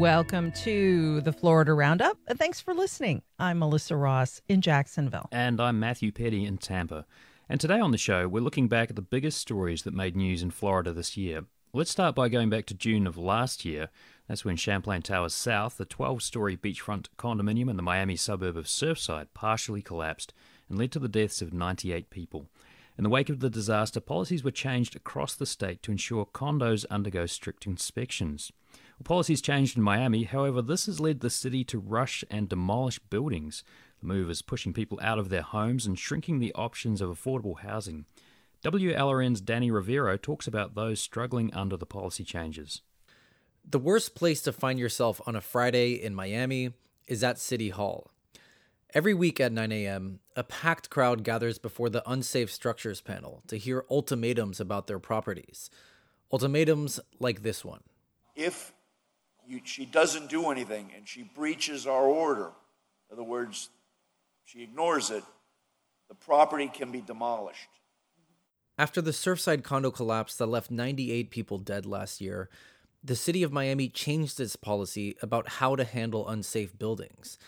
Welcome to the Florida Roundup. and Thanks for listening. I'm Melissa Ross in Jacksonville. And I'm Matthew Petty in Tampa. And today on the show, we're looking back at the biggest stories that made news in Florida this year. Let's start by going back to June of last year. That's when Champlain Towers South, the 12 story beachfront condominium in the Miami suburb of Surfside, partially collapsed and led to the deaths of 98 people. In the wake of the disaster, policies were changed across the state to ensure condos undergo strict inspections. Well, policies changed in Miami, however, this has led the city to rush and demolish buildings. The move is pushing people out of their homes and shrinking the options of affordable housing. WLRN's Danny Rivero talks about those struggling under the policy changes. The worst place to find yourself on a Friday in Miami is at City Hall. Every week at 9 a.m., a packed crowd gathers before the Unsafe Structures panel to hear ultimatums about their properties. Ultimatums like this one. If you, she doesn't do anything and she breaches our order, in other words, she ignores it, the property can be demolished. After the Surfside condo collapse that left 98 people dead last year, the city of Miami changed its policy about how to handle unsafe buildings.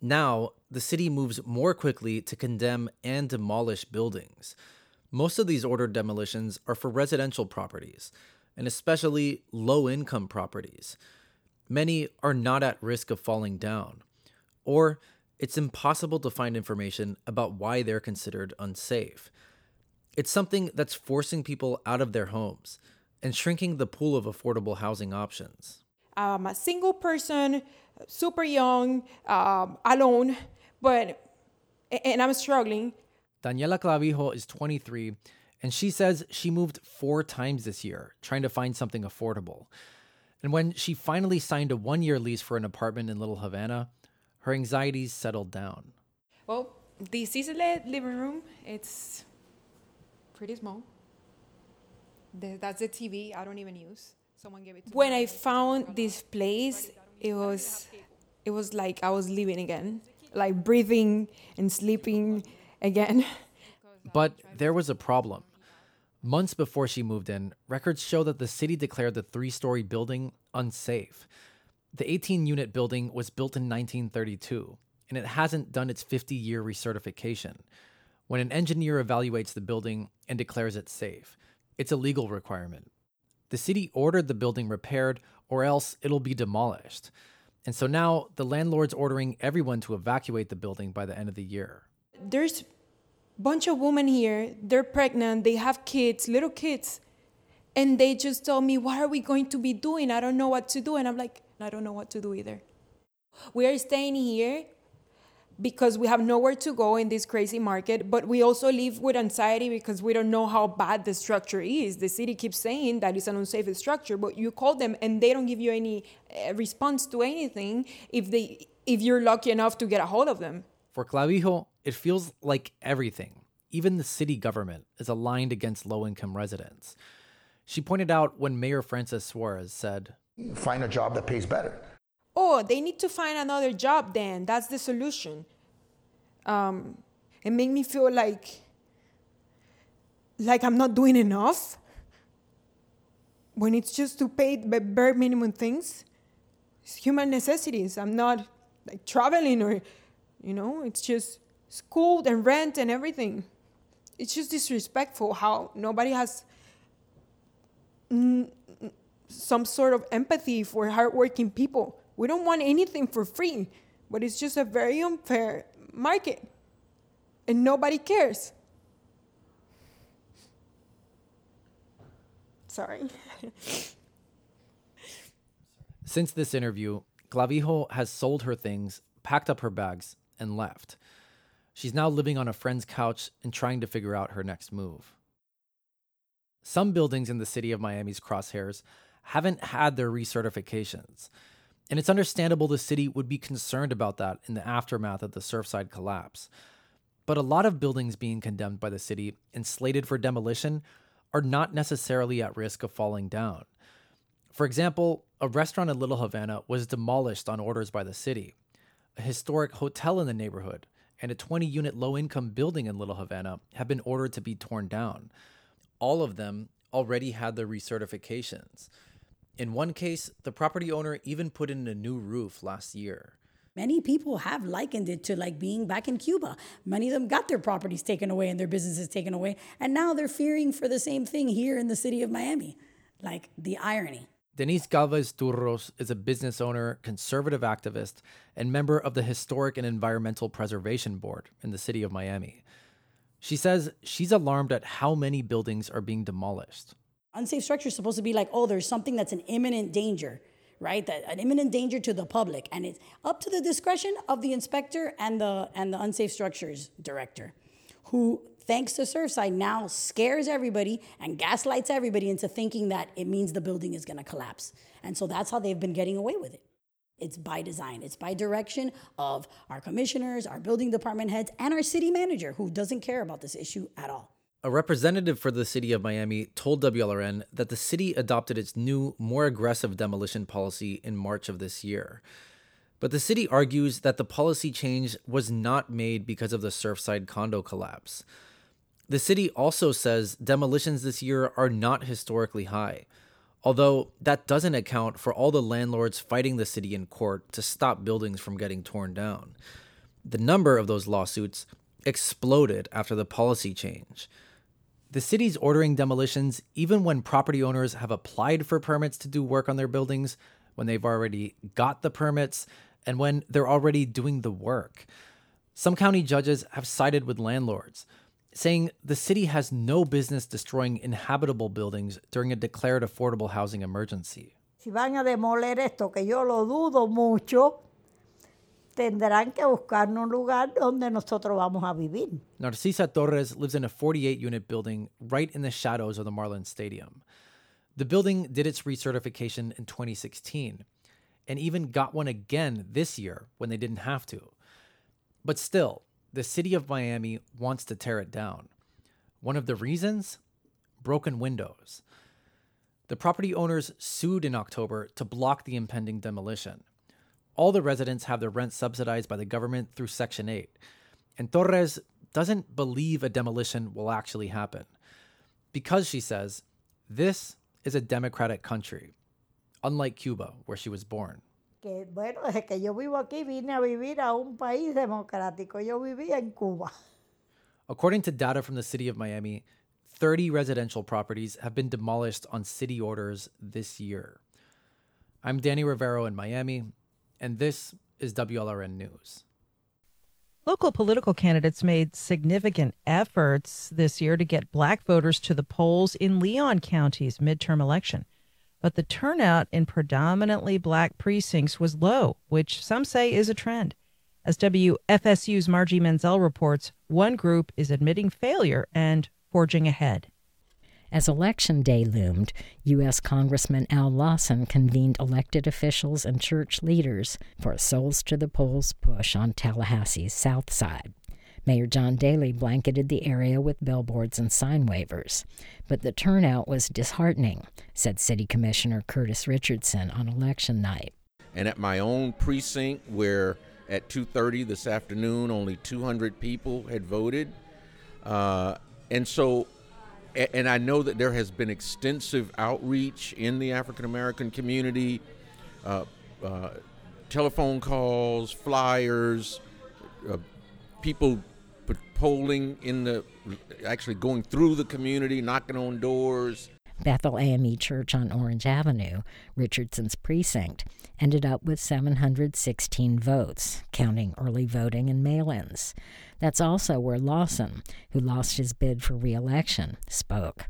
Now, the city moves more quickly to condemn and demolish buildings. Most of these ordered demolitions are for residential properties, and especially low income properties. Many are not at risk of falling down, or it's impossible to find information about why they're considered unsafe. It's something that's forcing people out of their homes and shrinking the pool of affordable housing options. I'm a single person, super young, um, alone, but and I'm struggling. Daniela Clavijo is 23, and she says she moved four times this year trying to find something affordable. And when she finally signed a one year lease for an apartment in Little Havana, her anxieties settled down. Well, this is a living room. It's pretty small. That's the TV I don't even use. Someone gave it to when me. When I found this place, it was it was like I was living again, like breathing and sleeping again. But there was a problem. Months before she moved in, records show that the city declared the three story building unsafe. The 18 unit building was built in 1932, and it hasn't done its 50 year recertification. When an engineer evaluates the building and declares it safe, it's a legal requirement. The city ordered the building repaired, or else it'll be demolished. And so now the landlord's ordering everyone to evacuate the building by the end of the year. There's bunch of women here, they're pregnant, they have kids, little kids. And they just told me, What are we going to be doing? I don't know what to do. And I'm like, I don't know what to do either. We are staying here because we have nowhere to go in this crazy market, but we also live with anxiety because we don't know how bad the structure is. The city keeps saying that it's an unsafe structure, but you call them and they don't give you any uh, response to anything if they if you're lucky enough to get a hold of them. For Clavijo, it feels like everything, even the city government, is aligned against low income residents. She pointed out when Mayor Francis Suarez said, Find a job that pays better. Oh, they need to find another job then. That's the solution. Um, it made me feel like like I'm not doing enough when it's just to pay the bare minimum things. It's human necessities. I'm not like traveling or you know, it's just school and rent and everything. It's just disrespectful how nobody has n- some sort of empathy for hardworking people. We don't want anything for free, but it's just a very unfair market, and nobody cares. Sorry. Since this interview, Clavijo has sold her things, packed up her bags, and left. She's now living on a friend's couch and trying to figure out her next move. Some buildings in the city of Miami's crosshairs haven't had their recertifications, and it's understandable the city would be concerned about that in the aftermath of the Surfside collapse. But a lot of buildings being condemned by the city and slated for demolition are not necessarily at risk of falling down. For example, a restaurant in Little Havana was demolished on orders by the city a historic hotel in the neighborhood, and a 20 unit low income building in Little Havana have been ordered to be torn down. All of them already had their recertifications. In one case, the property owner even put in a new roof last year. Many people have likened it to like being back in Cuba. Many of them got their properties taken away and their businesses taken away, and now they're fearing for the same thing here in the city of Miami. Like the irony. Denise Galvez Turros is a business owner, conservative activist, and member of the Historic and Environmental Preservation Board in the city of Miami. She says she's alarmed at how many buildings are being demolished. Unsafe structures supposed to be like, oh, there's something that's an imminent danger, right? That an imminent danger to the public, and it's up to the discretion of the inspector and the and the unsafe structures director, who, thanks to Surfside, now scares everybody and gaslights everybody into thinking that it means the building is going to collapse, and so that's how they've been getting away with it. It's by design. It's by direction of our commissioners, our building department heads, and our city manager, who doesn't care about this issue at all. A representative for the city of Miami told WLRN that the city adopted its new, more aggressive demolition policy in March of this year. But the city argues that the policy change was not made because of the Surfside condo collapse. The city also says demolitions this year are not historically high, although that doesn't account for all the landlords fighting the city in court to stop buildings from getting torn down. The number of those lawsuits exploded after the policy change. The city's ordering demolitions even when property owners have applied for permits to do work on their buildings, when they've already got the permits, and when they're already doing the work. Some county judges have sided with landlords, saying the city has no business destroying inhabitable buildings during a declared affordable housing emergency. Si van a demoler esto, que yo lo dudo mucho, tendrán que buscar un lugar donde nosotros vamos a vivir. Narcisa Torres lives in a 48 unit building right in the shadows of the Marlins Stadium. The building did its recertification in 2016 and even got one again this year when they didn't have to. But still, the city of Miami wants to tear it down. One of the reasons? Broken windows. The property owners sued in October to block the impending demolition. All the residents have their rent subsidized by the government through Section 8. And Torres doesn't believe a demolition will actually happen. Because, she says, this is a democratic country, unlike Cuba, where she was born. Que bueno, desde que yo vivo aquí vine a vivir a un país democrático. Yo vivía en Cuba. According to data from the city of Miami, 30 residential properties have been demolished on city orders this year. I'm Danny Rivero in Miami, and this is WLRN News. Local political candidates made significant efforts this year to get black voters to the polls in Leon County's midterm election. But the turnout in predominantly black precincts was low, which some say is a trend. As WFSU's Margie Menzel reports, one group is admitting failure and forging ahead. As Election Day loomed, U.S. Congressman Al Lawson convened elected officials and church leaders for a Souls to the Polls push on Tallahassee's South Side. Mayor John Dailey blanketed the area with billboards and sign wavers. But the turnout was disheartening, said City Commissioner Curtis Richardson on election night. And at my own precinct, where at 2:30 this afternoon only 200 people had voted, uh, and so and I know that there has been extensive outreach in the African American community, uh, uh, telephone calls, flyers, uh, people polling in the, actually going through the community, knocking on doors. Bethel AME Church on Orange Avenue, Richardson's precinct, ended up with 716 votes, counting early voting and mail ins. That's also where Lawson, who lost his bid for re election, spoke.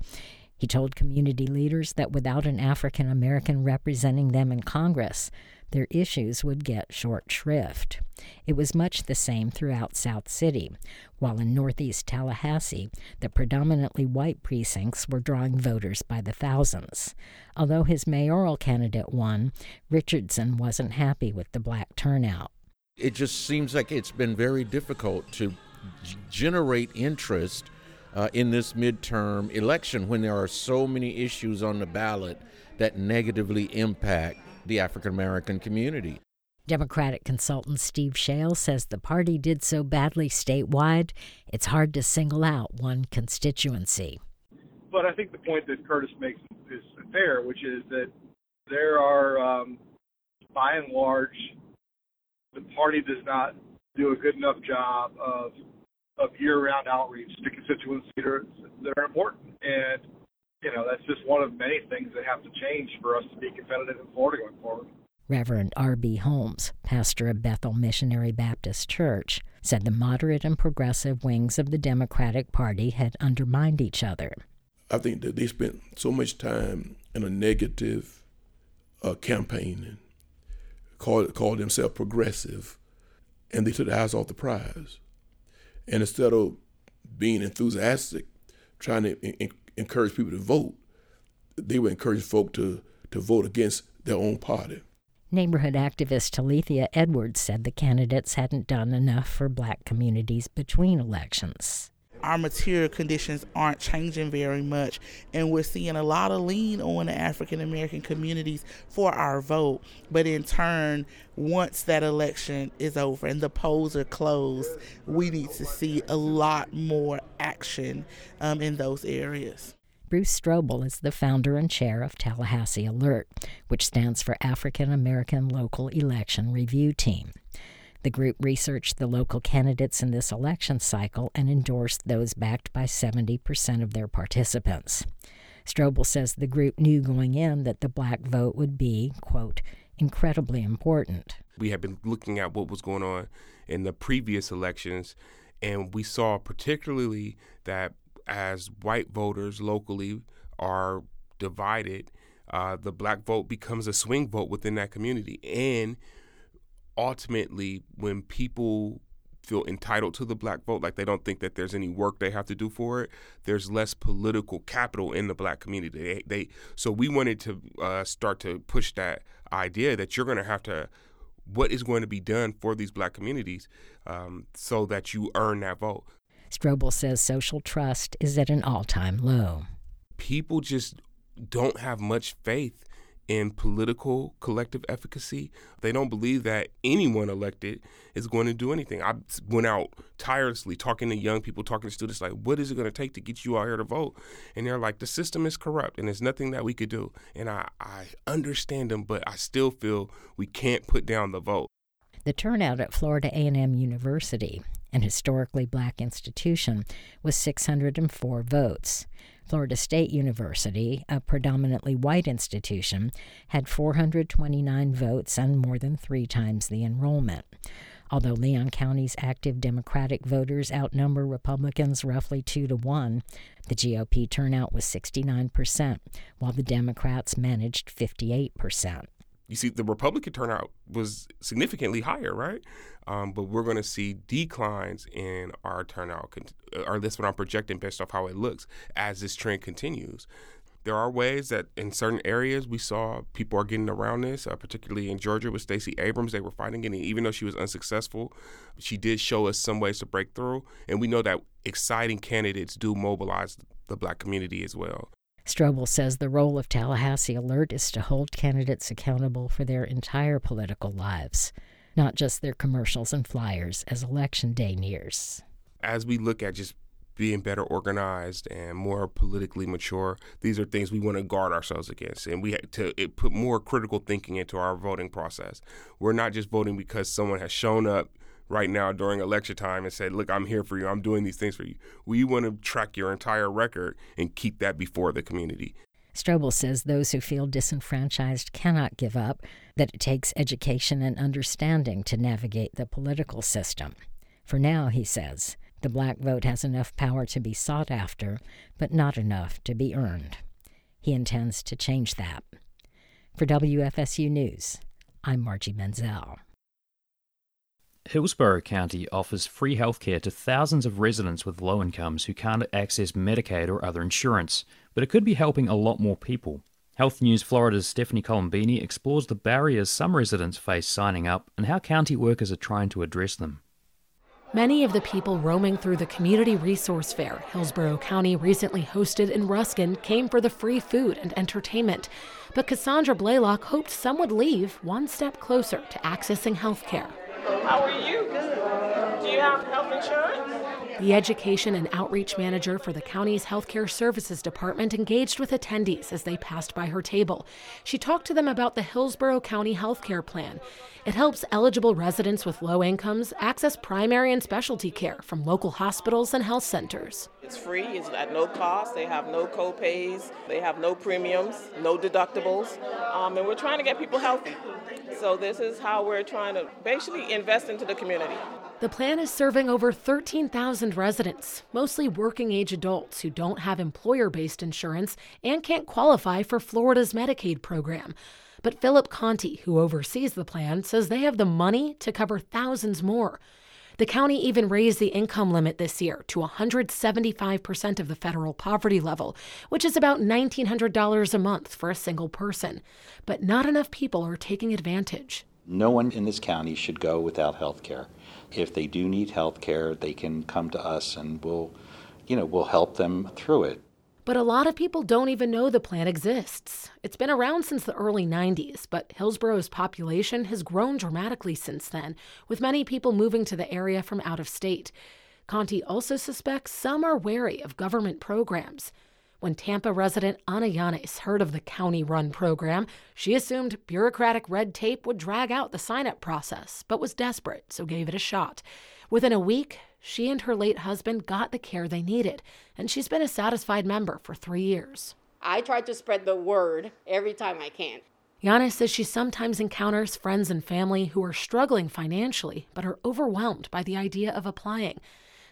He told community leaders that without an African American representing them in Congress, their issues would get short shrift. It was much the same throughout South City, while in northeast Tallahassee, the predominantly white precincts were drawing voters by the thousands. Although his mayoral candidate won, Richardson wasn't happy with the black turnout. It just seems like it's been very difficult to generate interest uh, in this midterm election when there are so many issues on the ballot that negatively impact the African American community. Democratic consultant Steve Schale says the party did so badly statewide, it's hard to single out one constituency. But I think the point that Curtis makes is fair, which is that there are, um, by and large, the party does not do a good enough job of of year-round outreach to constituencies that are, that are important. And you know, that's just one of many things that have to change for us to be competitive in Florida going forward. Reverend R.B. Holmes, pastor of Bethel Missionary Baptist Church, said the moderate and progressive wings of the Democratic Party had undermined each other. I think that they spent so much time in a negative uh, campaign and called, called themselves progressive, and they took the eyes off the prize. And instead of being enthusiastic, trying to in- encourage people to vote, they would encourage folk to, to vote against their own party. Neighborhood activist Talithia Edwards said the candidates hadn't done enough for black communities between elections. Our material conditions aren't changing very much, and we're seeing a lot of lean on the African American communities for our vote. But in turn, once that election is over and the polls are closed, we need to see a lot more action um, in those areas. Bruce Strobel is the founder and chair of Tallahassee Alert, which stands for African American Local Election Review Team. The group researched the local candidates in this election cycle and endorsed those backed by 70% of their participants. Strobel says the group knew going in that the black vote would be, quote, incredibly important. We had been looking at what was going on in the previous elections, and we saw particularly that as white voters locally are divided, uh, the black vote becomes a swing vote within that community. And ultimately, when people feel entitled to the black vote, like they don't think that there's any work they have to do for it, there's less political capital in the black community. They, they so we wanted to uh, start to push that idea that you're going to have to what is going to be done for these black communities um, so that you earn that vote. Strobel says social trust is at an all time low. People just don't have much faith in political collective efficacy. They don't believe that anyone elected is going to do anything. I went out tirelessly talking to young people, talking to students, like, what is it going to take to get you out here to vote? And they're like, the system is corrupt and there's nothing that we could do. And I, I understand them, but I still feel we can't put down the vote. The turnout at Florida A&M University an historically black institution, was 604 votes. Florida State University, a predominantly white institution, had 429 votes and more than three times the enrollment. Although Leon County's active Democratic voters outnumber Republicans roughly two to one, the GOP turnout was 69%, while the Democrats managed 58% you see the Republican turnout was significantly higher, right? Um, but we're going to see declines in our turnout, or that's what I'm projecting based off how it looks as this trend continues. There are ways that in certain areas we saw people are getting around this, uh, particularly in Georgia with Stacey Abrams. They were fighting it, and even though she was unsuccessful, she did show us some ways to break through. And we know that exciting candidates do mobilize the black community as well. Strobel says the role of Tallahassee Alert is to hold candidates accountable for their entire political lives, not just their commercials and flyers as election day nears. As we look at just being better organized and more politically mature, these are things we want to guard ourselves against. And we have to put more critical thinking into our voting process. We're not just voting because someone has shown up right now during election time and said, Look, I'm here for you. I'm doing these things for you. We want to track your entire record and keep that before the community. Strobel says those who feel disenfranchised cannot give up, that it takes education and understanding to navigate the political system. For now, he says, the black vote has enough power to be sought after, but not enough to be earned. He intends to change that. For WFSU News, I'm Margie Menzel. Hillsborough County offers free healthcare to thousands of residents with low incomes who can't access Medicaid or other insurance, but it could be helping a lot more people. Health News Florida's Stephanie Colombini explores the barriers some residents face signing up and how county workers are trying to address them. Many of the people roaming through the community resource fair Hillsborough County recently hosted in Ruskin came for the free food and entertainment. But Cassandra Blaylock hoped some would leave one step closer to accessing health care. How are you? Good. Do you have health insurance? The education and outreach manager for the county's healthcare services department engaged with attendees as they passed by her table. She talked to them about the Hillsborough County Healthcare Plan. It helps eligible residents with low incomes access primary and specialty care from local hospitals and health centers. It's free, it's at no cost. They have no co-pays, they have no premiums, no deductibles, um, and we're trying to get people healthy. So this is how we're trying to basically invest into the community. The plan is serving over 13,000 residents, mostly working age adults who don't have employer based insurance and can't qualify for Florida's Medicaid program. But Philip Conti, who oversees the plan, says they have the money to cover thousands more. The county even raised the income limit this year to 175% of the federal poverty level, which is about $1,900 a month for a single person. But not enough people are taking advantage. No one in this county should go without health care. If they do need health care, they can come to us and we'll, you know, we'll help them through it. But a lot of people don't even know the plan exists. It's been around since the early 90s, but Hillsborough's population has grown dramatically since then, with many people moving to the area from out of state. Conti also suspects some are wary of government programs. When Tampa resident Ana Yanes heard of the county run program, she assumed bureaucratic red tape would drag out the sign up process, but was desperate, so gave it a shot. Within a week, she and her late husband got the care they needed, and she's been a satisfied member for three years. I try to spread the word every time I can. Yana says she sometimes encounters friends and family who are struggling financially but are overwhelmed by the idea of applying.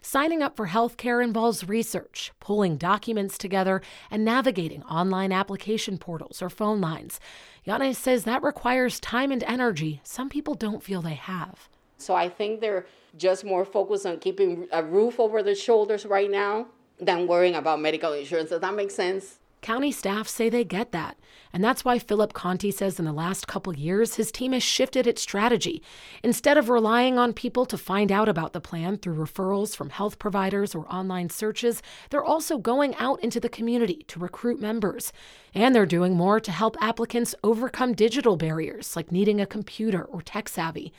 Signing up for health care involves research, pulling documents together, and navigating online application portals or phone lines. Yana says that requires time and energy some people don't feel they have. So I think they're just more focused on keeping a roof over their shoulders right now than worrying about medical insurance. Does that make sense? County staff say they get that. And that's why Philip Conti says in the last couple years, his team has shifted its strategy. Instead of relying on people to find out about the plan through referrals from health providers or online searches, they're also going out into the community to recruit members. And they're doing more to help applicants overcome digital barriers like needing a computer or tech savvy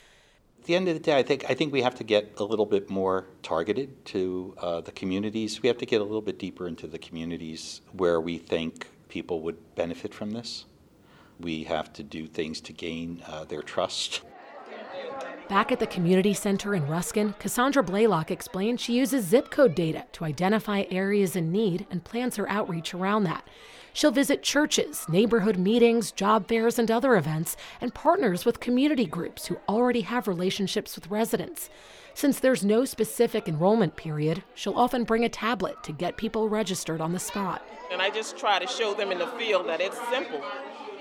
at the end of the day, I think I think we have to get a little bit more targeted to uh, the communities. We have to get a little bit deeper into the communities where we think people would benefit from this. We have to do things to gain uh, their trust. Back at the community center in Ruskin, Cassandra Blaylock explained she uses zip code data to identify areas in need and plans her outreach around that. She'll visit churches, neighborhood meetings, job fairs, and other events, and partners with community groups who already have relationships with residents. Since there's no specific enrollment period, she'll often bring a tablet to get people registered on the spot. And I just try to show them in the field that it's simple.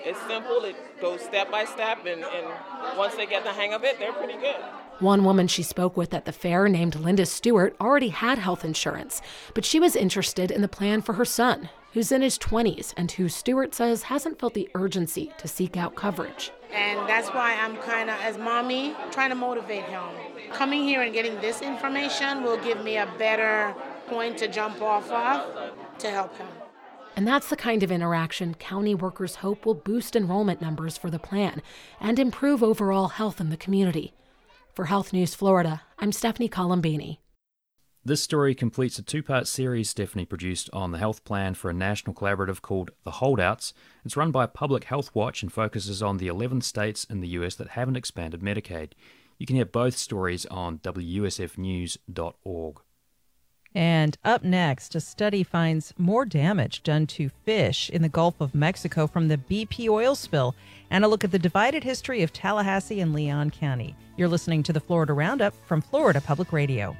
It's simple, it goes step by step, and, and once they get the hang of it, they're pretty good. One woman she spoke with at the fair, named Linda Stewart, already had health insurance, but she was interested in the plan for her son, who's in his 20s and who Stewart says hasn't felt the urgency to seek out coverage. And that's why I'm kind of, as mommy, trying to motivate him. Coming here and getting this information will give me a better point to jump off of to help him. And that's the kind of interaction county workers hope will boost enrollment numbers for the plan and improve overall health in the community. For Health News Florida, I'm Stephanie Colombini. This story completes a two part series Stephanie produced on the health plan for a national collaborative called The Holdouts. It's run by Public Health Watch and focuses on the 11 states in the US that haven't expanded Medicaid. You can hear both stories on WUSFnews.org. And up next, a study finds more damage done to fish in the Gulf of Mexico from the BP oil spill, and a look at the divided history of Tallahassee and Leon County. You're listening to the Florida Roundup from Florida Public Radio.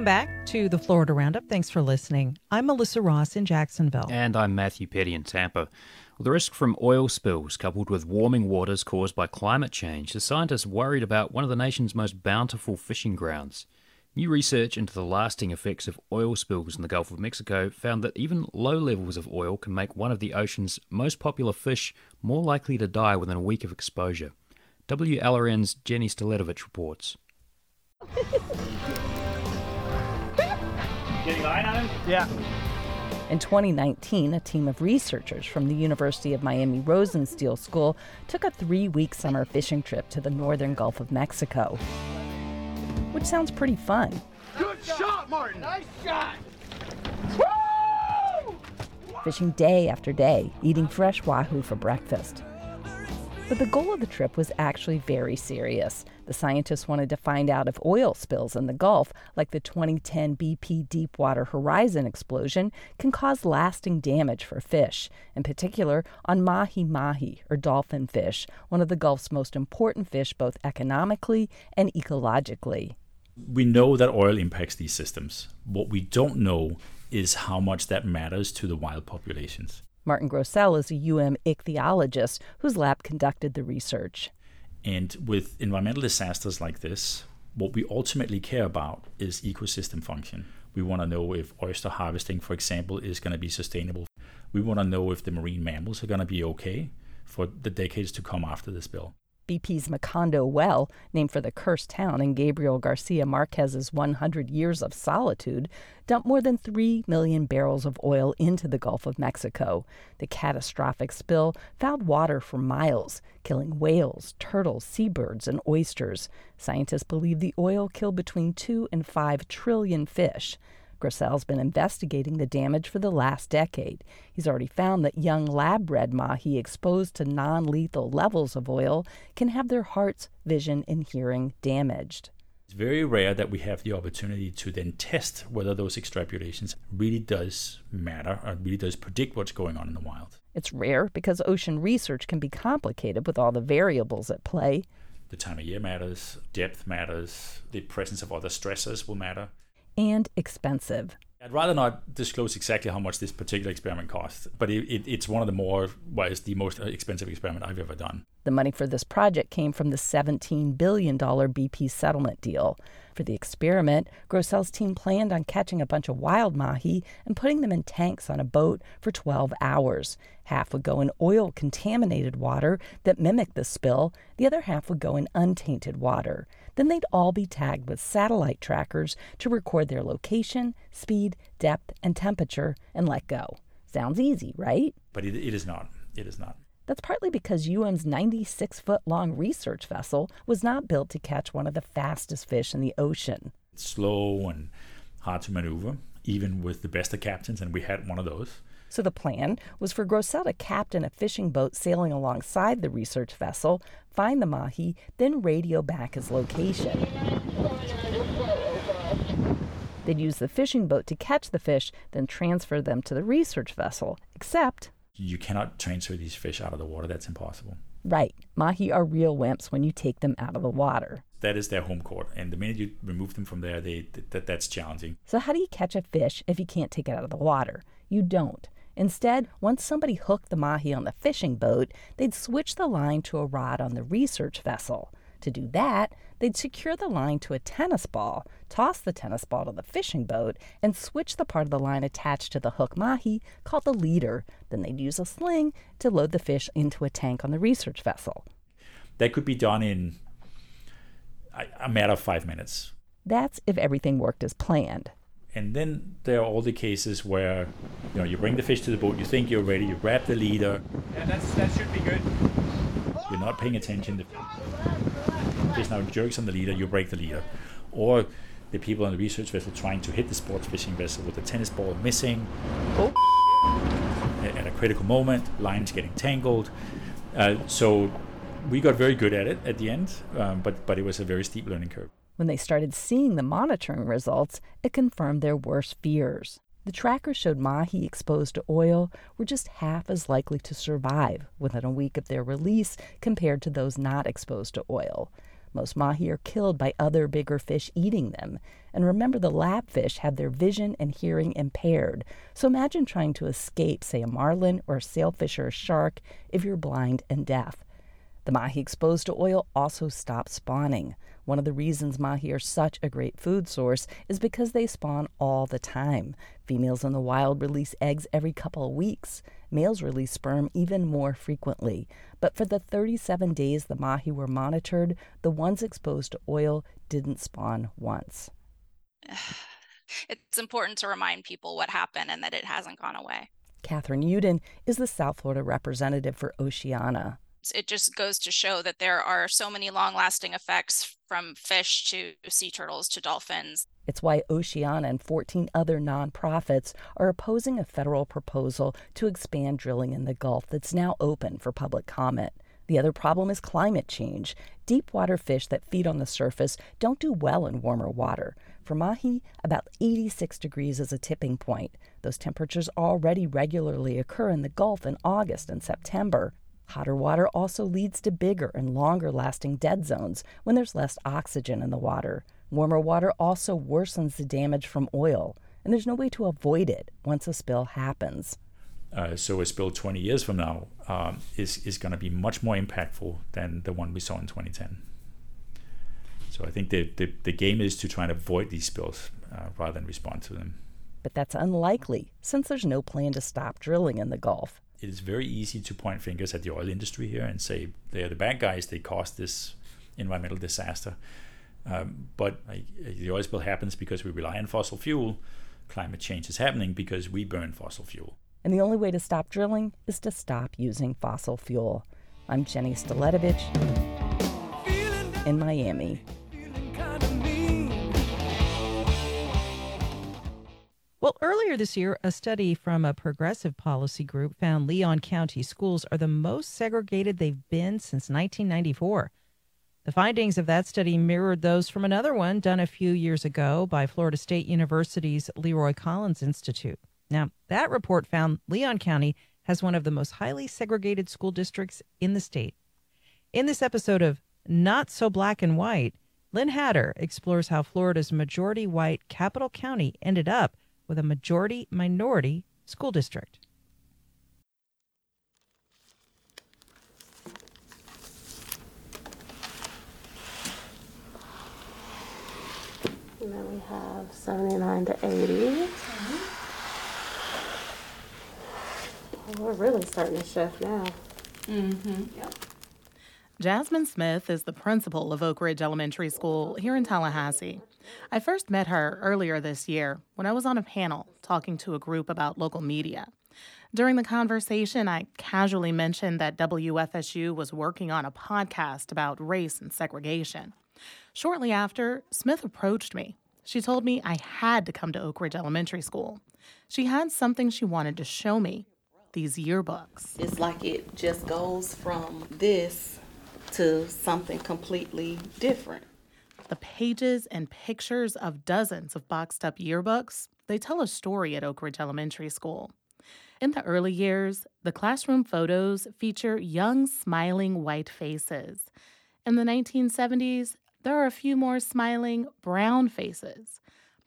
Welcome back to the Florida Roundup. Thanks for listening. I'm Melissa Ross in Jacksonville. And I'm Matthew Petty in Tampa. Well, the risk from oil spills, coupled with warming waters caused by climate change, has scientists worried about one of the nation's most bountiful fishing grounds. New research into the lasting effects of oil spills in the Gulf of Mexico found that even low levels of oil can make one of the ocean's most popular fish more likely to die within a week of exposure. WLRN's Jenny Staletovich reports. Getting line on him? Yeah. In 2019, a team of researchers from the University of Miami Rosenstiel School took a three week summer fishing trip to the northern Gulf of Mexico, which sounds pretty fun. Good shot, Martin. Nice shot. Fishing day after day, eating fresh wahoo for breakfast. But the goal of the trip was actually very serious. The scientists wanted to find out if oil spills in the Gulf, like the 2010 BP Deepwater Horizon explosion, can cause lasting damage for fish, in particular on mahi mahi, or dolphin fish, one of the Gulf's most important fish both economically and ecologically. We know that oil impacts these systems. What we don't know is how much that matters to the wild populations. Martin Grosell is a UM ichthyologist whose lab conducted the research. And with environmental disasters like this, what we ultimately care about is ecosystem function. We want to know if oyster harvesting, for example, is going to be sustainable. We want to know if the marine mammals are going to be okay for the decades to come after the spill. BP's Macondo well, named for the cursed town in Gabriel Garcia Marquez's 100 years of solitude, dumped more than 3 million barrels of oil into the Gulf of Mexico. The catastrophic spill fouled water for miles, killing whales, turtles, seabirds, and oysters. Scientists believe the oil killed between 2 and 5 trillion fish. Grosell's been investigating the damage for the last decade. He's already found that young lab bred mahi exposed to non lethal levels of oil can have their hearts, vision, and hearing damaged. It's very rare that we have the opportunity to then test whether those extrapolations really does matter or really does predict what's going on in the wild. It's rare because ocean research can be complicated with all the variables at play. The time of year matters, depth matters, the presence of other stressors will matter and expensive. I'd rather not disclose exactly how much this particular experiment costs, but it, it, it's one of the more, well, it's the most expensive experiment I've ever done. The money for this project came from the $17 billion BP settlement deal. For the experiment, Grosell's team planned on catching a bunch of wild mahi and putting them in tanks on a boat for 12 hours. Half would go in oil contaminated water that mimicked the spill, the other half would go in untainted water. Then they'd all be tagged with satellite trackers to record their location, speed, depth, and temperature and let go. Sounds easy, right? But it, it is not. It is not. That's partly because UM's 96 foot long research vessel was not built to catch one of the fastest fish in the ocean. It's slow and hard to maneuver, even with the best of captains, and we had one of those. So the plan was for Grosell to captain a fishing boat sailing alongside the research vessel, find the mahi, then radio back his location. They'd use the fishing boat to catch the fish, then transfer them to the research vessel, except you cannot transfer these fish out of the water. That's impossible. Right. Mahi are real wimps when you take them out of the water. That is their home court. And the minute you remove them from there, they, that, that's challenging. So, how do you catch a fish if you can't take it out of the water? You don't. Instead, once somebody hooked the mahi on the fishing boat, they'd switch the line to a rod on the research vessel. To do that, they'd secure the line to a tennis ball, toss the tennis ball to the fishing boat, and switch the part of the line attached to the hook mahi called the leader. Then they'd use a sling to load the fish into a tank on the research vessel. That could be done in a matter of five minutes. That's if everything worked as planned. And then there are all the cases where you know you bring the fish to the boat, you think you're ready, you grab the leader. Yeah, that's, that should be good. You're not paying attention. The fish now jerks on the leader, you break the leader. Or the people on the research vessel trying to hit the sports fishing vessel with a tennis ball missing. Oh. At a critical moment, lines getting tangled. Uh, so we got very good at it at the end, um, but but it was a very steep learning curve. When they started seeing the monitoring results, it confirmed their worst fears. The trackers showed mahi exposed to oil were just half as likely to survive within a week of their release compared to those not exposed to oil. Most mahi are killed by other bigger fish eating them. And remember, the lab fish have their vision and hearing impaired. So imagine trying to escape, say, a marlin or a sailfish or a shark if you're blind and deaf. The mahi exposed to oil also stop spawning. One of the reasons mahi are such a great food source is because they spawn all the time. Females in the wild release eggs every couple of weeks. Males release sperm even more frequently. But for the 37 days the mahi were monitored, the ones exposed to oil didn't spawn once. It's important to remind people what happened and that it hasn't gone away. Catherine Uden is the South Florida representative for Oceana it just goes to show that there are so many long lasting effects from fish to sea turtles to dolphins. It's why Oceana and 14 other nonprofits are opposing a federal proposal to expand drilling in the Gulf that's now open for public comment. The other problem is climate change. Deep water fish that feed on the surface don't do well in warmer water. For mahi, about 86 degrees is a tipping point. Those temperatures already regularly occur in the Gulf in August and September. Hotter water also leads to bigger and longer lasting dead zones when there's less oxygen in the water. Warmer water also worsens the damage from oil, and there's no way to avoid it once a spill happens. Uh, so a spill 20 years from now um, is, is going to be much more impactful than the one we saw in 2010. So I think the, the, the game is to try and avoid these spills uh, rather than respond to them. But that's unlikely since there's no plan to stop drilling in the Gulf it is very easy to point fingers at the oil industry here and say they are the bad guys. They caused this environmental disaster. Um, but like, the oil spill happens because we rely on fossil fuel. Climate change is happening because we burn fossil fuel. And the only way to stop drilling is to stop using fossil fuel. I'm Jenny Staletovich in Miami. Well, earlier this year, a study from a progressive policy group found Leon County schools are the most segregated they've been since 1994. The findings of that study mirrored those from another one done a few years ago by Florida State University's Leroy Collins Institute. Now, that report found Leon County has one of the most highly segregated school districts in the state. In this episode of Not So Black and White, Lynn Hatter explores how Florida's majority white capital county ended up with a majority minority school district. And then we have 79 to 80. we're really starting to shift now. Mm-hmm. Yep. Jasmine Smith is the principal of Oak Ridge Elementary School here in Tallahassee. I first met her earlier this year when I was on a panel talking to a group about local media. During the conversation, I casually mentioned that WFSU was working on a podcast about race and segregation. Shortly after, Smith approached me. She told me I had to come to Oak Ridge Elementary School. She had something she wanted to show me these yearbooks. It's like it just goes from this to something completely different. The pages and pictures of dozens of boxed up yearbooks, they tell a story at Oak Ridge Elementary School. In the early years, the classroom photos feature young, smiling white faces. In the 1970s, there are a few more smiling brown faces.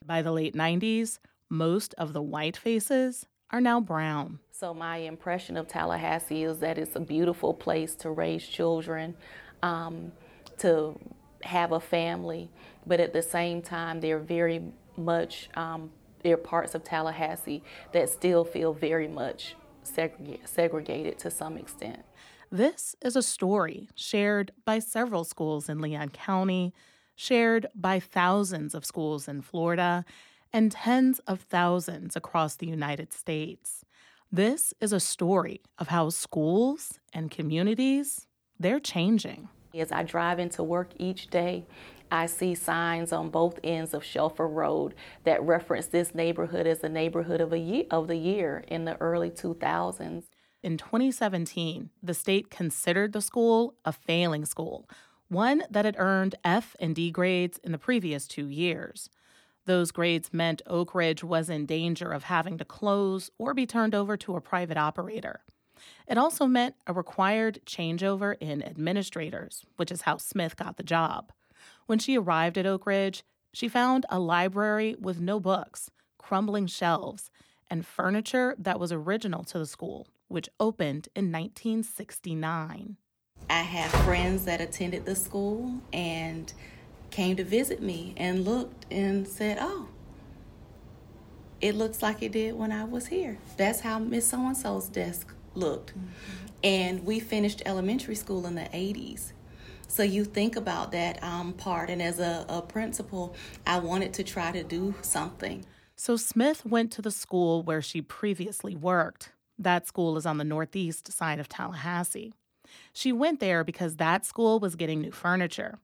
By the late 90s, most of the white faces are now brown. So, my impression of Tallahassee is that it's a beautiful place to raise children, um, to have a family, but at the same time, they're very much, um, there are parts of Tallahassee that still feel very much segregated to some extent. This is a story shared by several schools in Leon County, shared by thousands of schools in Florida, and tens of thousands across the United States. This is a story of how schools and communities, they're changing. As I drive into work each day, I see signs on both ends of Shelfer Road that reference this neighborhood as the neighborhood of, of the year in the early 2000s. In 2017, the state considered the school a failing school, one that had earned F and D grades in the previous two years. Those grades meant Oak Ridge was in danger of having to close or be turned over to a private operator. It also meant a required changeover in administrators, which is how Smith got the job. When she arrived at Oak Ridge, she found a library with no books, crumbling shelves, and furniture that was original to the school, which opened in 1969. I have friends that attended the school and came to visit me and looked and said, Oh, it looks like it did when I was here. That's how Miss So and so's desk looked. Mm-hmm. And we finished elementary school in the 80s. So you think about that um, part. And as a, a principal, I wanted to try to do something. So Smith went to the school where she previously worked. That school is on the northeast side of Tallahassee. She went there because that school was getting new furniture.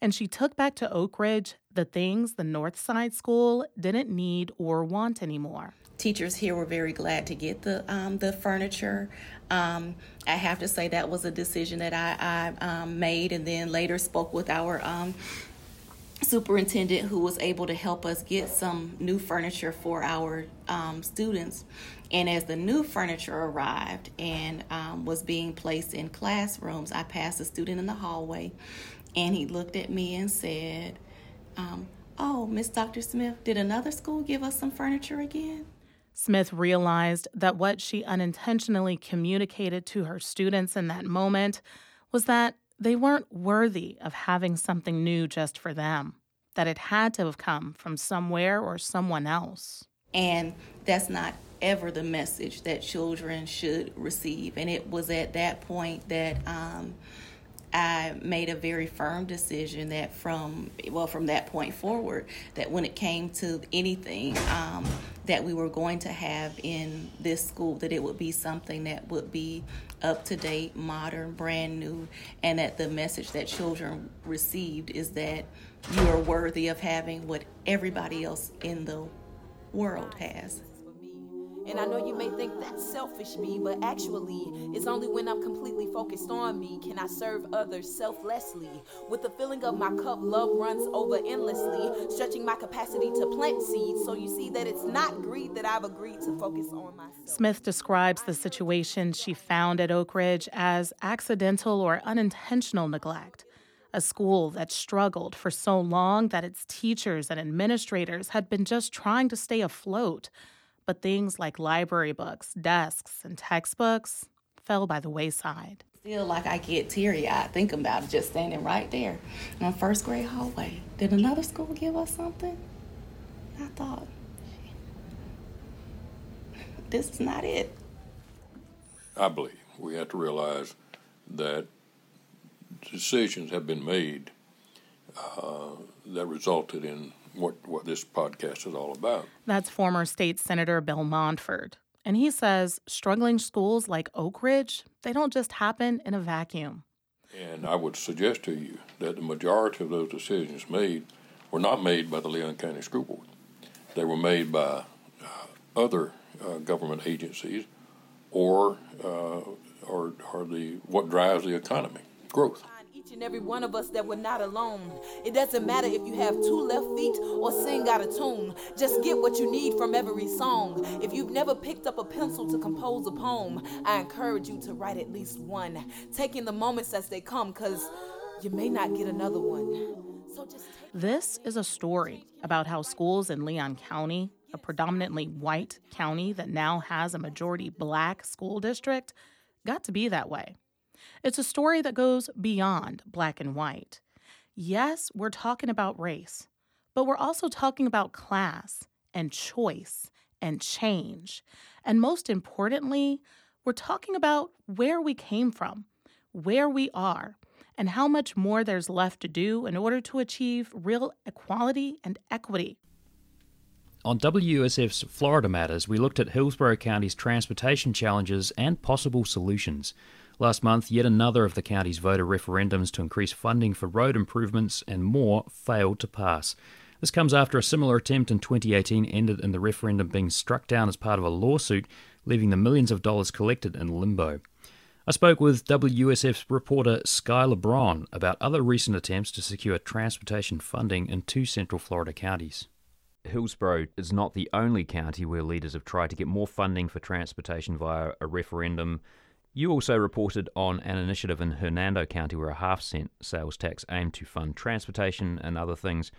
And she took back to Oak Ridge the things the North Side School didn't need or want anymore. Teachers here were very glad to get the um, the furniture. Um, I have to say that was a decision that I, I um, made, and then later spoke with our um, superintendent who was able to help us get some new furniture for our um, students. And as the new furniture arrived and um, was being placed in classrooms, I passed a student in the hallway and he looked at me and said, Oh, Miss Dr. Smith, did another school give us some furniture again? Smith realized that what she unintentionally communicated to her students in that moment was that they weren't worthy of having something new just for them, that it had to have come from somewhere or someone else. And that's not ever the message that children should receive. And it was at that point that um, I made a very firm decision that from well from that point forward that when it came to anything um, that we were going to have in this school that it would be something that would be up to date, modern, brand new, and that the message that children received is that you are worthy of having what everybody else in the world has. And I know you may think that's selfish me, but actually, it's only when I'm completely focused on me can I serve others selflessly. With the filling of my cup, love runs over endlessly, stretching my capacity to plant seeds. So you see that it's not greed that I've agreed to focus on myself. Smith describes the situation she found at Oak Ridge as accidental or unintentional neglect a school that struggled for so long that its teachers and administrators had been just trying to stay afloat but things like library books, desks, and textbooks fell by the wayside. Feel like I get teary eyed thinking about it just standing right there in first grade hallway. Did another school give us something? I thought, this is not it. I believe we have to realize that decisions have been made uh, that resulted in what, what this podcast is all about. That's former state senator Bill Montford. And he says struggling schools like Oak Ridge, they don't just happen in a vacuum. And I would suggest to you that the majority of those decisions made were not made by the Leon County School Board. They were made by uh, other uh, government agencies or, uh, or, or the, what drives the economy, growth and every one of us that we're not alone. It doesn't matter if you have two left feet or sing out of tune. Just get what you need from every song. If you've never picked up a pencil to compose a poem, I encourage you to write at least one, taking the moments as they come, because you may not get another one. So just this is a story about how schools in Leon County, a predominantly white county that now has a majority black school district, got to be that way. It's a story that goes beyond black and white. Yes, we're talking about race, but we're also talking about class and choice and change. And most importantly, we're talking about where we came from, where we are, and how much more there's left to do in order to achieve real equality and equity. On WUSF's Florida Matters, we looked at Hillsborough County's transportation challenges and possible solutions. Last month, yet another of the county's voter referendums to increase funding for road improvements and more failed to pass. This comes after a similar attempt in 2018 ended in the referendum being struck down as part of a lawsuit, leaving the millions of dollars collected in limbo. I spoke with WUSF's reporter Sky LeBron about other recent attempts to secure transportation funding in two central Florida counties. Hillsborough is not the only county where leaders have tried to get more funding for transportation via a referendum You also reported on an initiative in Hernando County where a half cent sales tax aimed to fund transportation and other things.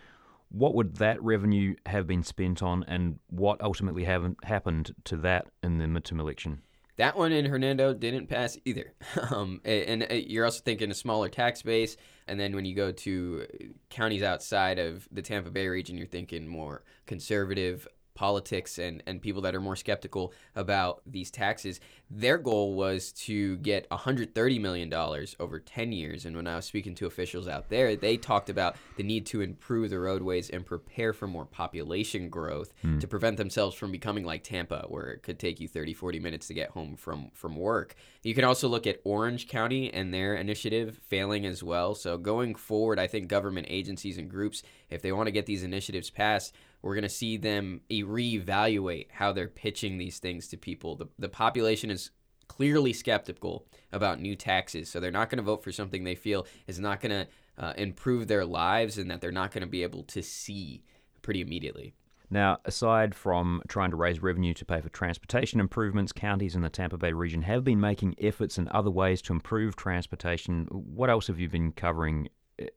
What would that revenue have been spent on, and what ultimately happened to that in the midterm election? That one in Hernando didn't pass either. Um, and, and you're also thinking a smaller tax base. And then when you go to counties outside of the Tampa Bay region, you're thinking more conservative politics and, and people that are more skeptical about these taxes. Their goal was to get $130 million over 10 years. And when I was speaking to officials out there, they talked about the need to improve the roadways and prepare for more population growth Hmm. to prevent themselves from becoming like Tampa, where it could take you 30, 40 minutes to get home from, from work. You can also look at Orange County and their initiative failing as well. So going forward, I think government agencies and groups, if they want to get these initiatives passed, we're going to see them reevaluate how they're pitching these things to people. The, the population is clearly skeptical about new taxes, so they're not going to vote for something they feel is not going to uh, improve their lives and that they're not going to be able to see pretty immediately. Now, aside from trying to raise revenue to pay for transportation improvements, counties in the Tampa Bay region have been making efforts in other ways to improve transportation. What else have you been covering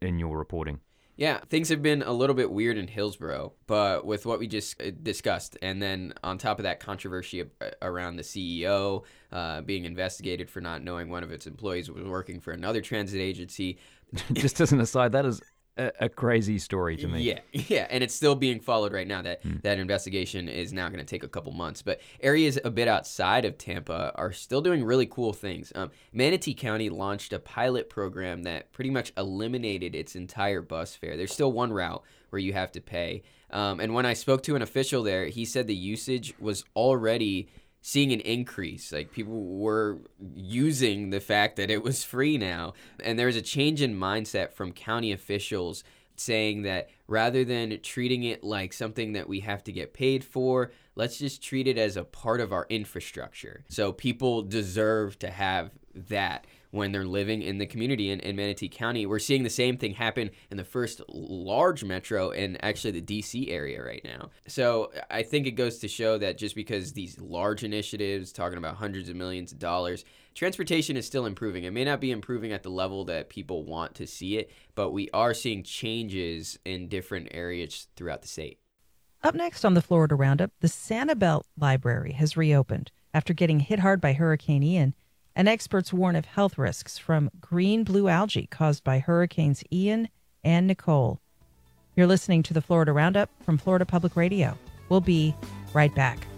in your reporting? Yeah, things have been a little bit weird in Hillsborough, but with what we just uh, discussed, and then on top of that, controversy around the CEO uh, being investigated for not knowing one of its employees was working for another transit agency. Just as an aside, that is a, a crazy story to me. Yeah, yeah, and it's still being followed right now. That that investigation is now going to take a couple months, but areas a bit outside of Tampa are still doing really cool things. Um, Manatee County launched a pilot program that pretty much eliminated its entire bus fare. There's still one route where you have to pay, um, and when I spoke to an official there, he said the usage was already seeing an increase. Like people were using the fact that it was free now. And there was a change in mindset from county officials saying that rather than treating it like something that we have to get paid for, let's just treat it as a part of our infrastructure. So people deserve to have that when they're living in the community in, in Manatee County. We're seeing the same thing happen in the first large metro in actually the DC area right now. So I think it goes to show that just because these large initiatives, talking about hundreds of millions of dollars, transportation is still improving. It may not be improving at the level that people want to see it, but we are seeing changes in different areas throughout the state. Up next on the Florida Roundup, the Sanibel Library has reopened after getting hit hard by Hurricane Ian, and experts warn of health risks from green blue algae caused by Hurricanes Ian and Nicole. You're listening to the Florida Roundup from Florida Public Radio. We'll be right back.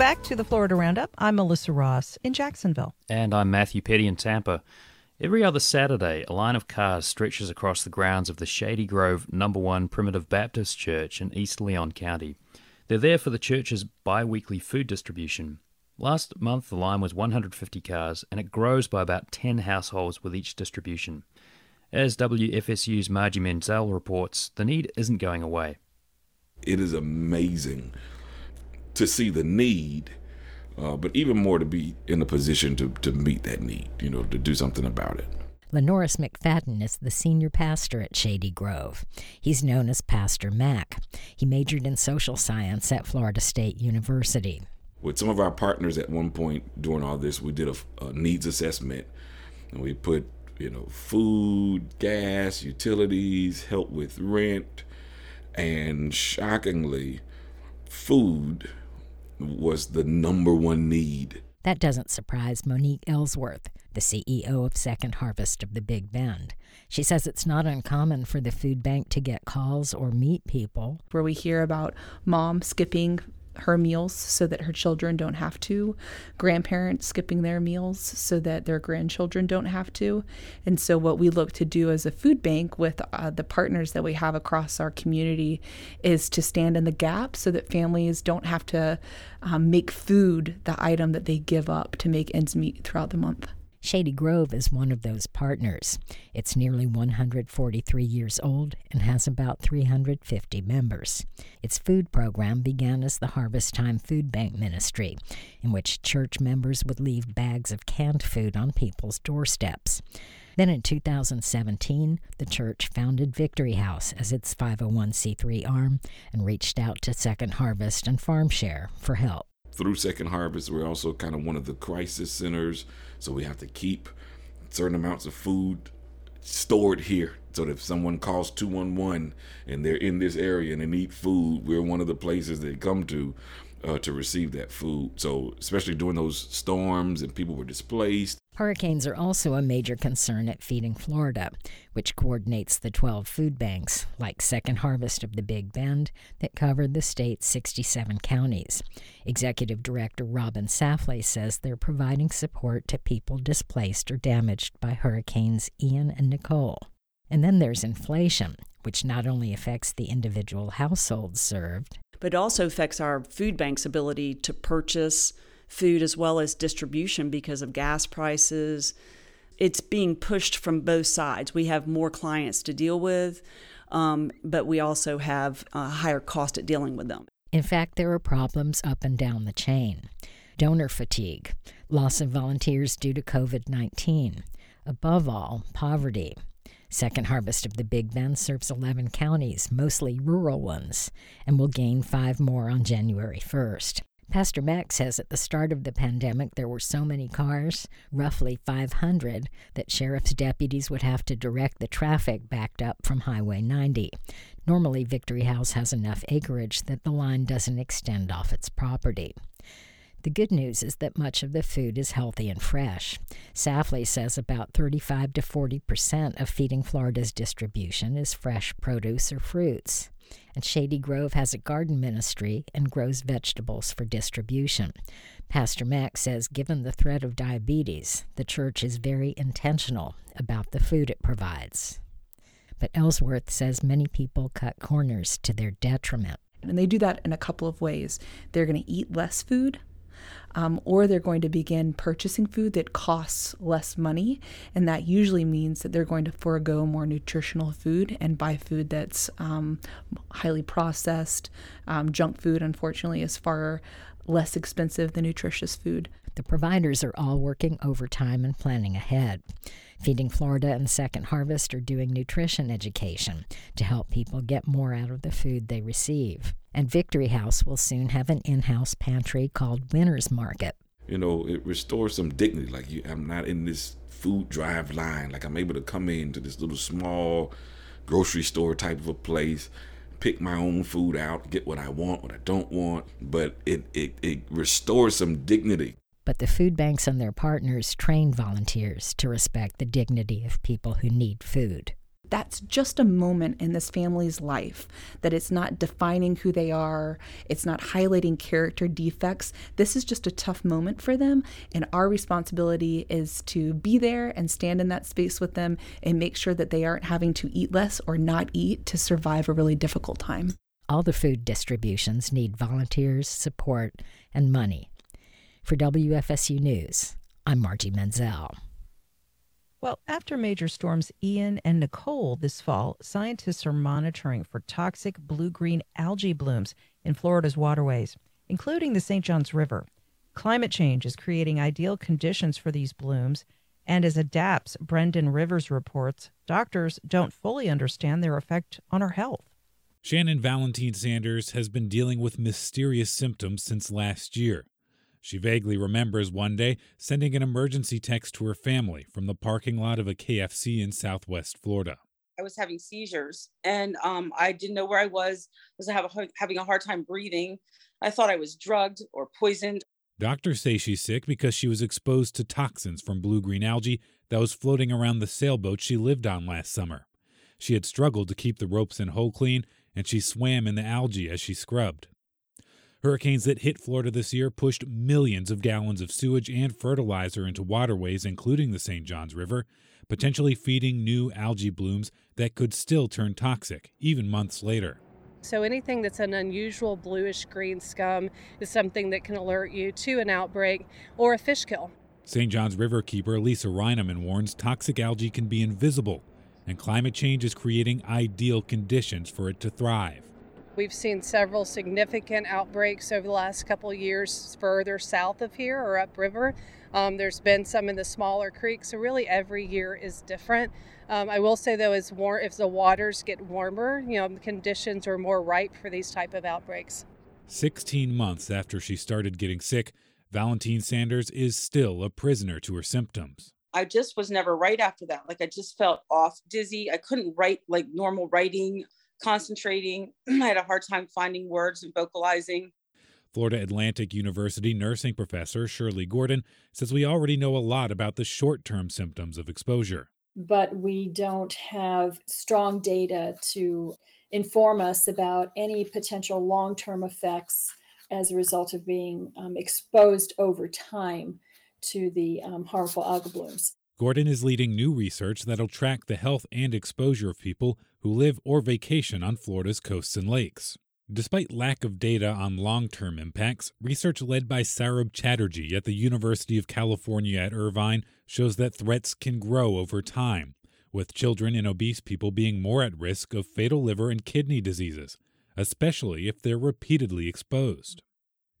Back to the Florida Roundup. I'm Melissa Ross in Jacksonville. And I'm Matthew Petty in Tampa. Every other Saturday, a line of cars stretches across the grounds of the Shady Grove Number One Primitive Baptist Church in East Leon County. They're there for the church's bi weekly food distribution. Last month, the line was 150 cars, and it grows by about 10 households with each distribution. As WFSU's Margie Menzel reports, the need isn't going away. It is amazing to see the need, uh, but even more to be in a position to, to meet that need, you know, to do something about it. Lenoris McFadden is the senior pastor at Shady Grove. He's known as Pastor Mac. He majored in social science at Florida State University. With some of our partners at one point during all this, we did a, a needs assessment and we put, you know, food, gas, utilities, help with rent, and shockingly, food was the number one need. That doesn't surprise Monique Ellsworth, the CEO of Second Harvest of the Big Bend. She says it's not uncommon for the food bank to get calls or meet people. Where we hear about mom skipping her meals so that her children don't have to, grandparents skipping their meals so that their grandchildren don't have to. And so, what we look to do as a food bank with uh, the partners that we have across our community is to stand in the gap so that families don't have to um, make food the item that they give up to make ends meet throughout the month. Shady Grove is one of those partners. It's nearly 143 years old and has about 350 members. Its food program began as the Harvest Time Food Bank Ministry, in which church members would leave bags of canned food on people's doorsteps. Then in 2017, the church founded Victory House as its 501c3 arm and reached out to Second Harvest and FarmShare for help. Through Second Harvest, we're also kind of one of the crisis centers so we have to keep certain amounts of food stored here. So that if someone calls 211 and they're in this area and they need food, we're one of the places they come to uh, to receive that food. So, especially during those storms and people were displaced. Hurricanes are also a major concern at Feeding Florida, which coordinates the 12 food banks, like Second Harvest of the Big Bend, that cover the state's 67 counties. Executive Director Robin Safley says they're providing support to people displaced or damaged by Hurricanes Ian and Nicole. And then there's inflation, which not only affects the individual households served, but it also affects our food bank's ability to purchase food as well as distribution because of gas prices. It's being pushed from both sides. We have more clients to deal with, um, but we also have a higher cost at dealing with them. In fact, there are problems up and down the chain donor fatigue, loss of volunteers due to COVID 19, above all, poverty. Second Harvest of the Big Bend serves 11 counties, mostly rural ones, and will gain five more on January 1st. Pastor Mac says at the start of the pandemic there were so many cars, roughly 500, that sheriff's deputies would have to direct the traffic backed up from Highway 90. Normally, Victory House has enough acreage that the line doesn't extend off its property. The good news is that much of the food is healthy and fresh. Safley says about 35 to 40 percent of Feeding Florida's distribution is fresh produce or fruits. And Shady Grove has a garden ministry and grows vegetables for distribution. Pastor Mac says, given the threat of diabetes, the church is very intentional about the food it provides. But Ellsworth says many people cut corners to their detriment. And they do that in a couple of ways. They're going to eat less food um, or they're going to begin purchasing food that costs less money. And that usually means that they're going to forego more nutritional food and buy food that's um, highly processed. Um, junk food, unfortunately, is far less expensive than nutritious food. The providers are all working overtime and planning ahead. Feeding Florida and Second Harvest are doing nutrition education to help people get more out of the food they receive. And Victory House will soon have an in house pantry called Winter's Market. You know, it restores some dignity. Like, you, I'm not in this food drive line. Like, I'm able to come into this little small grocery store type of a place pick my own food out, get what I want, what I don't want, but it, it, it restores some dignity but the food banks and their partners train volunteers to respect the dignity of people who need food. That's just a moment in this family's life that it's not defining who they are, it's not highlighting character defects. This is just a tough moment for them, and our responsibility is to be there and stand in that space with them and make sure that they aren't having to eat less or not eat to survive a really difficult time. All the food distributions need volunteers, support, and money. For WFSU News, I'm Margie Menzel. Well, after major storms Ian and Nicole this fall, scientists are monitoring for toxic blue green algae blooms in Florida's waterways, including the St. Johns River. Climate change is creating ideal conditions for these blooms, and as ADAPT's Brendan Rivers reports, doctors don't fully understand their effect on our health. Shannon Valentine Sanders has been dealing with mysterious symptoms since last year. She vaguely remembers one day sending an emergency text to her family from the parking lot of a KFC in southwest Florida. I was having seizures and um, I didn't know where I was. I was a, having a hard time breathing. I thought I was drugged or poisoned. Doctors say she's sick because she was exposed to toxins from blue green algae that was floating around the sailboat she lived on last summer. She had struggled to keep the ropes and hull clean, and she swam in the algae as she scrubbed. Hurricanes that hit Florida this year pushed millions of gallons of sewage and fertilizer into waterways, including the St. Johns River, potentially feeding new algae blooms that could still turn toxic, even months later. So, anything that's an unusual bluish green scum is something that can alert you to an outbreak or a fish kill. St. John's River keeper Lisa Rinaman warns toxic algae can be invisible, and climate change is creating ideal conditions for it to thrive. We've seen several significant outbreaks over the last couple of years further south of here or upriver. Um, there's been some in the smaller creeks, so really every year is different. Um, I will say though, as war- if the waters get warmer, you know, the conditions are more ripe for these type of outbreaks. 16 months after she started getting sick, Valentine Sanders is still a prisoner to her symptoms. I just was never right after that. Like I just felt off, dizzy. I couldn't write like normal writing concentrating. I had a hard time finding words and vocalizing. Florida Atlantic University nursing professor Shirley Gordon says we already know a lot about the short term symptoms of exposure. But we don't have strong data to inform us about any potential long term effects as a result of being um, exposed over time to the um, harmful algal blooms. Gordon is leading new research that'll track the health and exposure of people who live or vacation on Florida's coasts and lakes. Despite lack of data on long term impacts, research led by Saurabh Chatterjee at the University of California at Irvine shows that threats can grow over time, with children and obese people being more at risk of fatal liver and kidney diseases, especially if they're repeatedly exposed.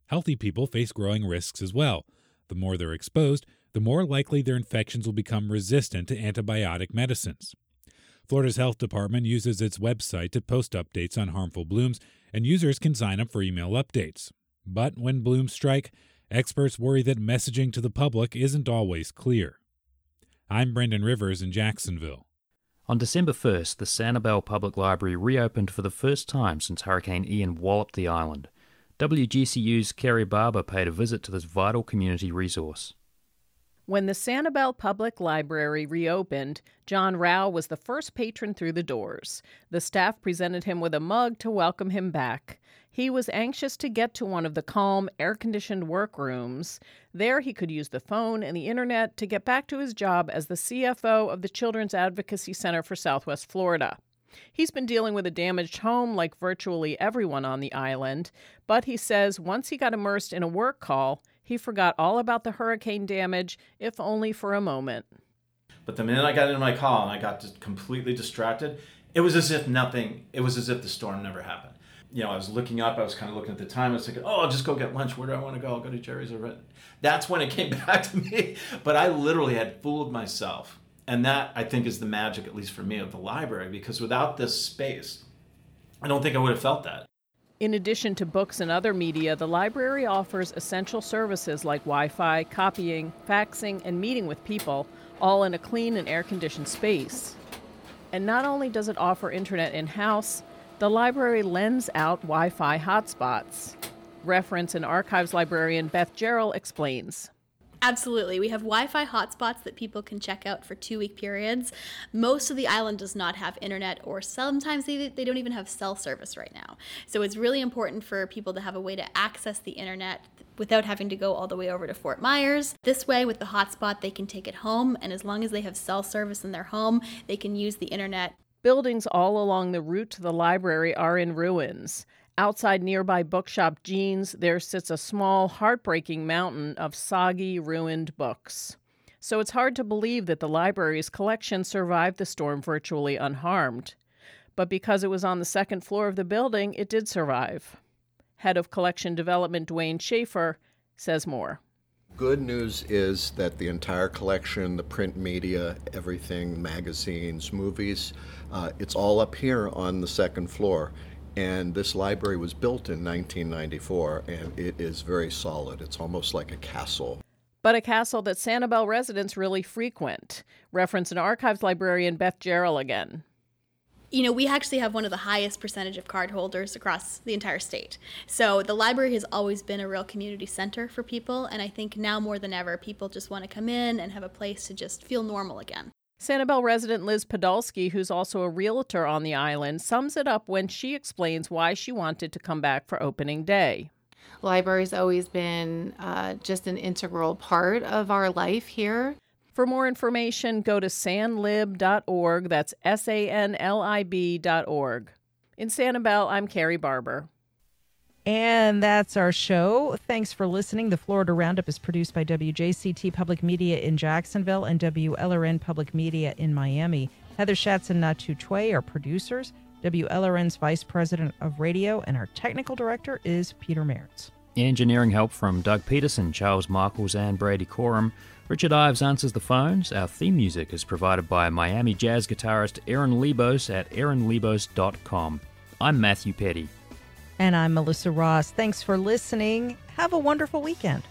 Healthy people face growing risks as well. The more they're exposed, the more likely their infections will become resistant to antibiotic medicines. Florida's health department uses its website to post updates on harmful blooms, and users can sign up for email updates. But when blooms strike, experts worry that messaging to the public isn't always clear. I'm Brendan Rivers in Jacksonville. On December 1st, the Sanibel Public Library reopened for the first time since Hurricane Ian walloped the island. WGCU's Kerry Barber paid a visit to this vital community resource. When the Sanibel Public Library reopened, John Rao was the first patron through the doors. The staff presented him with a mug to welcome him back. He was anxious to get to one of the calm, air conditioned workrooms. There, he could use the phone and the internet to get back to his job as the CFO of the Children's Advocacy Center for Southwest Florida. He's been dealing with a damaged home like virtually everyone on the island, but he says once he got immersed in a work call, he forgot all about the hurricane damage, if only for a moment. But the minute I got into my call and I got completely distracted, it was as if nothing, it was as if the storm never happened. You know, I was looking up, I was kind of looking at the time, I was thinking, oh, I'll just go get lunch. Where do I want to go? I'll go to Jerry's or That's when it came back to me. But I literally had fooled myself. And that, I think, is the magic, at least for me, of the library, because without this space, I don't think I would have felt that. In addition to books and other media, the library offers essential services like Wi Fi, copying, faxing, and meeting with people, all in a clean and air conditioned space. And not only does it offer internet in house, the library lends out Wi Fi hotspots. Reference and archives librarian Beth Gerald explains. Absolutely. We have Wi Fi hotspots that people can check out for two week periods. Most of the island does not have internet, or sometimes they, they don't even have cell service right now. So it's really important for people to have a way to access the internet without having to go all the way over to Fort Myers. This way, with the hotspot, they can take it home, and as long as they have cell service in their home, they can use the internet. Buildings all along the route to the library are in ruins. Outside nearby bookshop Gene's, there sits a small, heartbreaking mountain of soggy, ruined books. so it's hard to believe that the library's collection survived the storm virtually unharmed. But because it was on the second floor of the building, it did survive. Head of Collection Development Dwayne Schaefer says more. Good news is that the entire collection, the print media, everything, magazines, movies, uh, it's all up here on the second floor. And this library was built in 1994, and it is very solid. It's almost like a castle. But a castle that Sanibel residents really frequent. Reference an archives librarian Beth Jarrell again you know, we actually have one of the highest percentage of card holders across the entire state. So the library has always been a real community center for people. And I think now more than ever, people just want to come in and have a place to just feel normal again. Sanibel resident Liz Podolsky, who's also a realtor on the island, sums it up when she explains why she wanted to come back for opening day. Library's always been uh, just an integral part of our life here. For more information, go to sanlib.org. That's S A N L I B.org. In Sanibel, I'm Carrie Barber. And that's our show. Thanks for listening. The Florida Roundup is produced by WJCT Public Media in Jacksonville and WLRN Public Media in Miami. Heather Schatz and Natu Choi are producers. WLRN's Vice President of Radio and our technical director is Peter Mertz. Engineering help from Doug Peterson, Charles Michaels, and Brady Corum. Richard Ives answers the phones. Our theme music is provided by Miami jazz guitarist Aaron Lebos at aaronlebos.com. I'm Matthew Petty. And I'm Melissa Ross. Thanks for listening. Have a wonderful weekend.